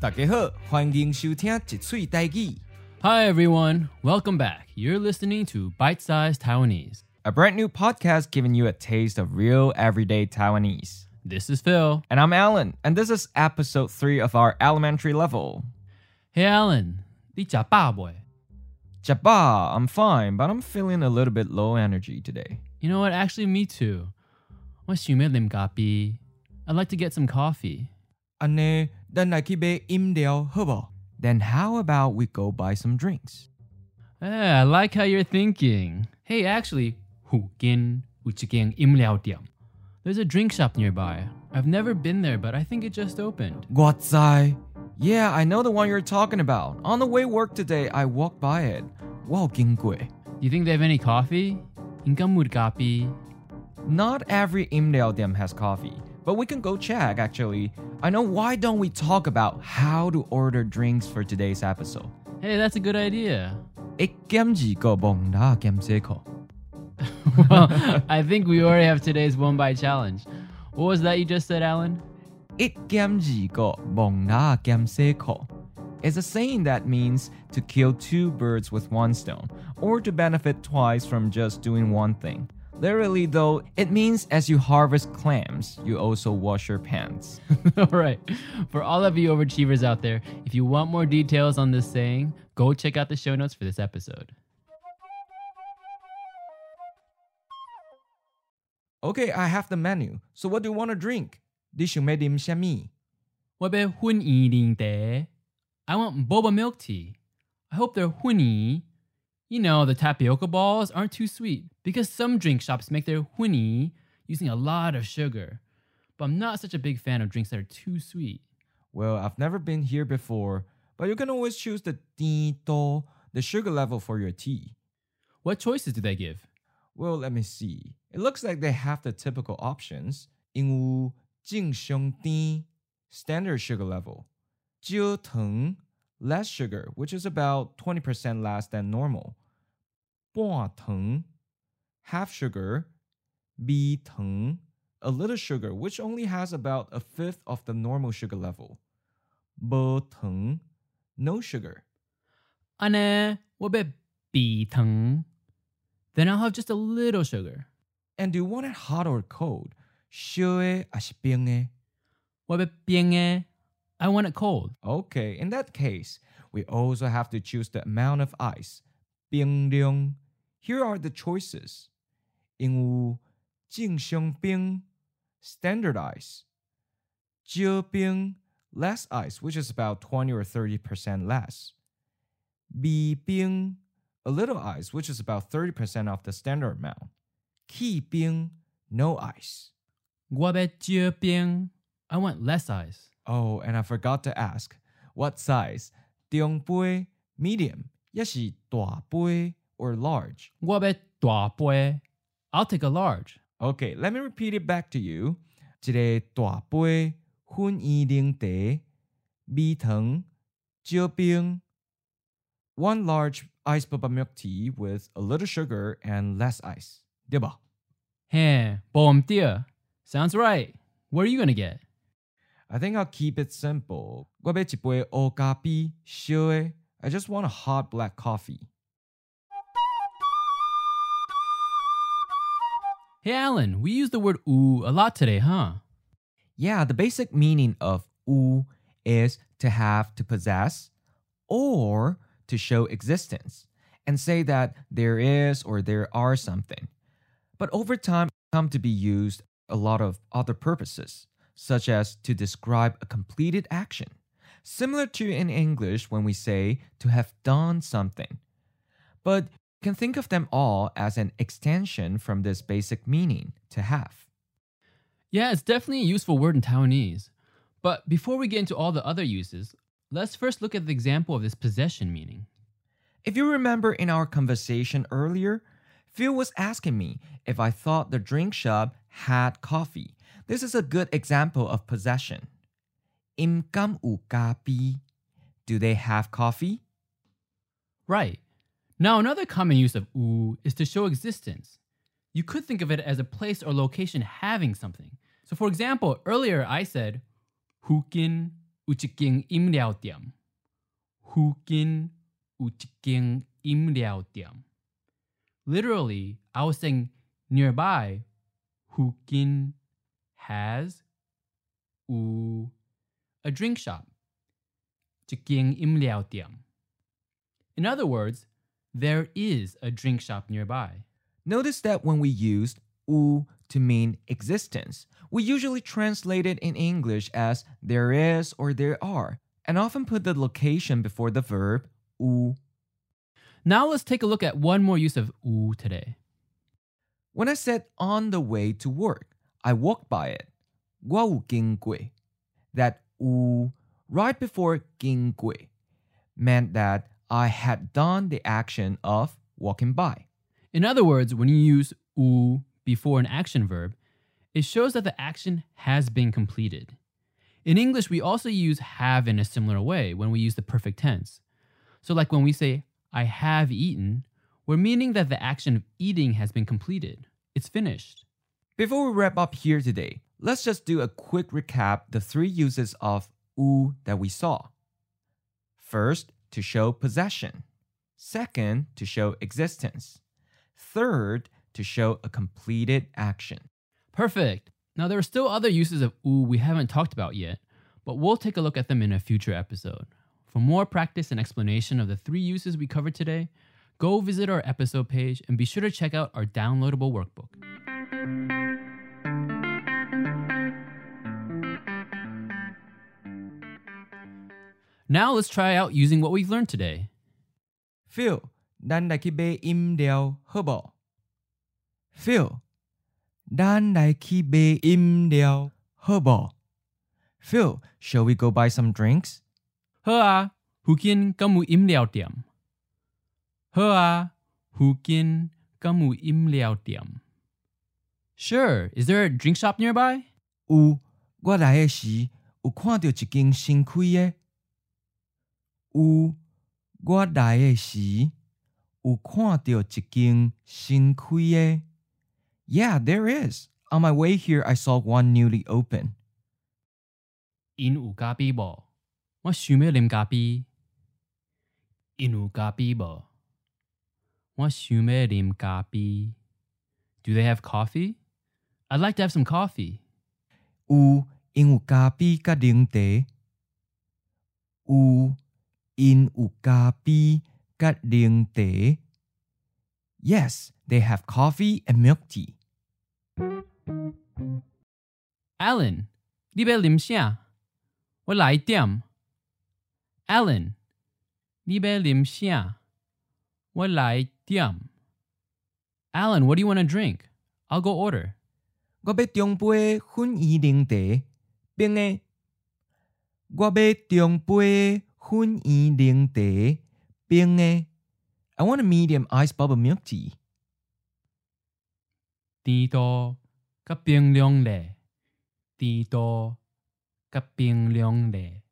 大家好，欢迎收听一喙台语。 Hi everyone, welcome back. You're listening to Bite Size Taiwanese. A brand new podcast giving you a taste of real everyday Taiwanese. This is Phil. And I'm Alan, and this is episode 3 of our elementary level. Hey Alan, 你吃饱不？ Jabba, I'm fine, but I'm feeling a little bit low energy today. You know what? Actually, me too. 我想要啉咖啡. I'd like to get some coffee. 安尼， 咱来去买饮料好不？Then how about we go buy some drinks? Hey, I like how you're thinking. Hey, actually, 附近有一间饮料店. There's a drink shop nearby. I've never been there, but I think it just opened. 我知. Yeah, I know the one you're talking about. On the way work today, I walked by it. 我有经过. Do you think they have any coffee? 应该冇咖啡. Not every Imdale Dim has coffee, But we can go check actually. I know why don't we talk about how to order drinks for today's episode? Hey, that's a good idea. well, I think we already have today's one bite challenge. What was that you just said, Alan? It's a saying that means to kill two birds with one stone, or to benefit twice from just doing one thing. Literally, though, it means as you harvest clams, you also wash your pants. all right. For all of you overachievers out there, if you want more details on this saying, go check out the show notes for this episode. Okay, I have the menu. So what do you want to drink? 你想要啉什么？我要混宜零茶. I want boba milk tea. I hope they're huni. You know, the tapioca balls aren't too sweet because some drink shops make their huni using a lot of sugar. But I'm not such a big fan of drinks that are too sweet. Well, I've never been here before, but you can always choose the tito, the sugar level for your tea. What choices do they give? Well, let me see. It looks like they have the typical options. 因有正上甜 standard sugar level. 焦糖 less sugar, which is about 20% less than normal. 半糖 half sugar. 微糖 a little sugar, which only has about a fifth of the normal sugar level. 无糖 no sugar. 安呢，我要比糖. Then I'll have just a little sugar. And do you want it hot or cold? 烧的还是冰的？我要冰的. I want it cold. Okay, in that case, we also have to choose the amount of ice. 冰量. Here are the choices. 因有正常冰 standard ice. 少冰 less ice, which is about 20 or 30% less. 微冰 a little ice, which is about 30% of the standard amount. 气冰 no ice. 我要少冰. I want less ice. Oh, and I forgot to ask, what size? 中杯 medium 也是大杯 or large? 我要大杯. I'll take a large. Okay, let me repeat it back to you. 一个大杯粉圆零茶，米糖，少冰。One large iced boba milk tea with a little sugar and less ice. 对吧？ Hey, bom dia. Sounds right. What are you gonna get? I think I'll keep it simple. 我要一杯黑咖啡，烧的。I just want a hot black coffee. Hey, Alan, we use the word ooh a lot today, huh? Yeah, the basic meaning of u is to have, to possess, or to show existence, and say that there is or there are something. But over time, it come to be used a lot of other purposes, such as to describe a completed action, similar to in English when we say to have done something. But you can think of them all as an extension from this basic meaning, to have. Yeah, it's definitely a useful word in Taiwanese. But before we get into all the other uses, let's first look at the example of this possession meaning. If you remember in our conversation earlier, Phil was asking me if I thought the drink shop had coffee. This is a good example of possession. Im kam u kapi. Do they have coffee? Right. Now, another common use of u is to show existence. You could think of it as a place or location having something. So, for example, earlier I said, hukin uchiking imliaotiam. Hukin uchiking imliaotiam. Literally, I was saying nearby, hukin has u a drink shop. Jigging im. In other words, there is a drink shop nearby. Notice that when we used u to mean existence, we usually translate it in English as there is or there are, and often put the location before the verb u. Now let's take a look at one more use of u today. When I said on the way to work, I walked by it. Guau Gui. That U right before Ging Gui meant that I had done the action of walking by. In other words, when you use U before an action verb, it shows that the action has been completed. In English, we also use have in a similar way when we use the perfect tense. So, like when we say, I have eaten, we're meaning that the action of eating has been completed, it's finished. Before we wrap up here today, let's just do a quick recap the three uses of u that we saw. First, to show possession. Second, to show existence. Third, to show a completed action. Perfect. Now, there are still other uses of ooh we haven't talked about yet, but we'll take a look at them in a future episode. For more practice and explanation of the three uses we covered today, go visit our episode page and be sure to check out our downloadable workbook. Now let's try out using what we've learned today. Phil, 咱来去买饮料好不？Phil, 咱来去买饮料好不？Phil, shall we go buy some drinks? 好啊，附近敢有饮料店？好啊，附近敢有饮料店？Sure. Is there a drink shop nearby? 有，我来的时有看到一间新开的。 有，我来诶时有看到一间新开的。Yeah, there is. On my way here, I saw one newly open. 因有咖啡无？我想要啉咖啡。因有咖啡无？我想要啉咖啡。Do they have coffee? I'd like to have some coffee. 有，因有咖啡甲奶茶。有，因有咖啡甲奶茶。Yes, they have coffee and milk tea. Alan，你要啉啥？我来点。Alan，你要啉啥？我来点。Alan, what do you want to drink? I'll go order. 我要中杯粉伊奶茶，冰的。我要中杯 粉伊奶茶，冰的。I want a medium iced bubble milk tea. 甜度甲冰凉咧，甜度甲冰凉咧。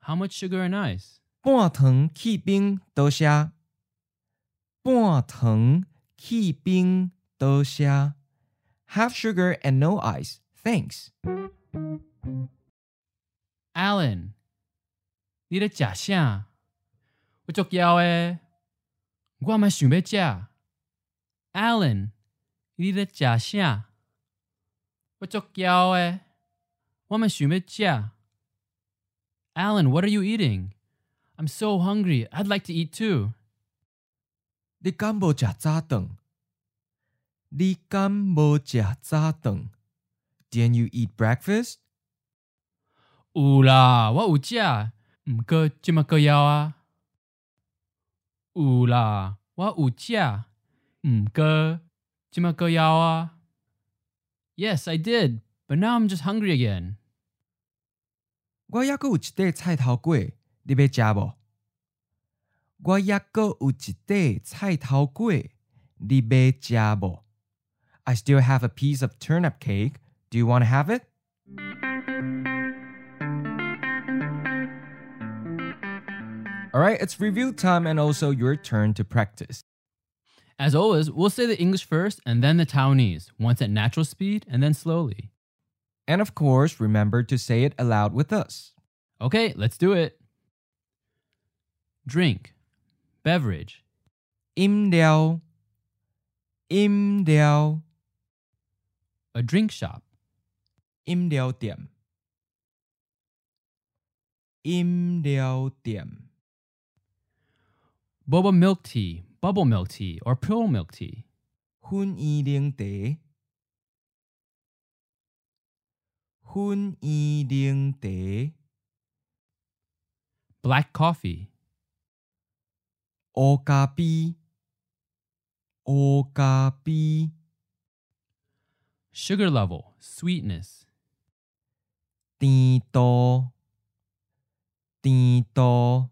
How much sugar and ice? 半糖去冰，多谢。半糖去冰，多谢。Half sugar and no ice, thanks. Alan， 你咧食啥？我足枵诶，我嘛想要食。Alan，你咧食啥？我足枵诶，我嘛想要食。Alan, what are you eating? I'm so hungry. I'd like to eat too. 你敢无食早顿？你敢无食早顿？Didn't you eat breakfast? 有啦，我有食，毋过即马个枵啊。有啦，我有食，毋过即马个枵啊。Yes, I did, but now I'm just hungry again. 我抑阁有一块菜头粿，你要食无？我抑阁有一块菜头粿，你要食无？I still have a piece of turnip cake. Do you want to have it? All right, it's review time and also your turn to practice. As always, we'll say the English first and then the Taiwanese, once at natural speed and then slowly. And of course, remember to say it aloud with us. Okay, let's do it. Drink, beverage. Im Im A drink shop. Im Im boba milk tea, bubble milk tea, or pearl milk tea. Hun yi ding te. Hun yi ding te. Black coffee. Okapi. Okapi. Sugar level, sweetness. Tito. Tito.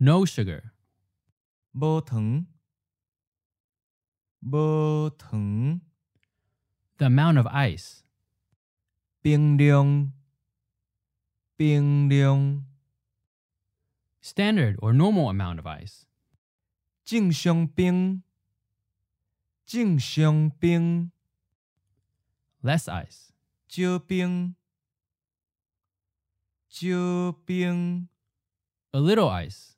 No sugar. Botung. Botung. The amount of ice. Bing Bingdeong. Bingdeong. Standard or normal amount of ice. Jingxiongping. Jingxiongping. Less ice. Jiu bing. Jiu bing. A little ice.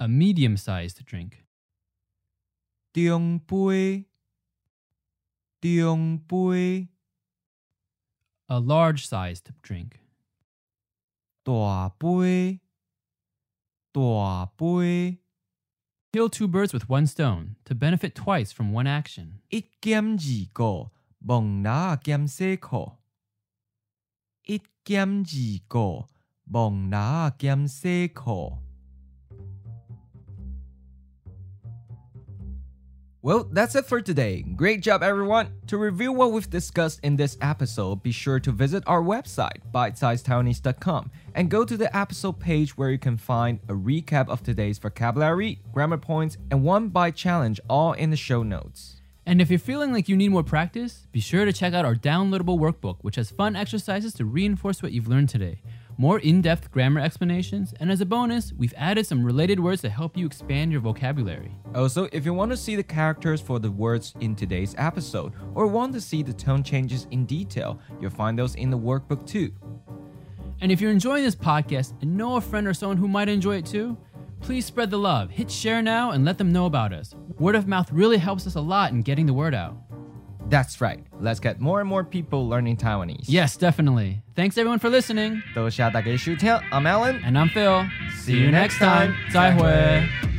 a medium sized drink, 中杯，中杯， a large sized drink, 大杯，大杯， Kill two birds with one stone to benefit twice from one action. 一减二个，望哪减四个。一减二个，望哪减四个。 Well, that's it for today. Great job, everyone. To review what we've discussed in this episode, be sure to visit our website, bitesizedtaiwanese.com, and go to the episode page where you can find a recap of today's vocabulary, grammar points, and one bite challenge all in the show notes. And if you're feeling like you need more practice, be sure to check out our downloadable workbook, which has fun exercises to reinforce what you've learned today, more in depth grammar explanations, and as a bonus, we've added some related words to help you expand your vocabulary. Oh, also, if you want to see the characters for the words in today's episode, or want to see the tone changes in detail, you'll find those in the workbook too. And if you're enjoying this podcast and know a friend or someone who might enjoy it too, please spread the love. Hit share now and let them know about us. Word of mouth really helps us a lot in getting the word out. That's right. Let's get more and more people learning Taiwanese. Yes, definitely. Thanks everyone for listening. 多谢大家收听，I'm Alan. And I'm Phil. See you next time. 再会。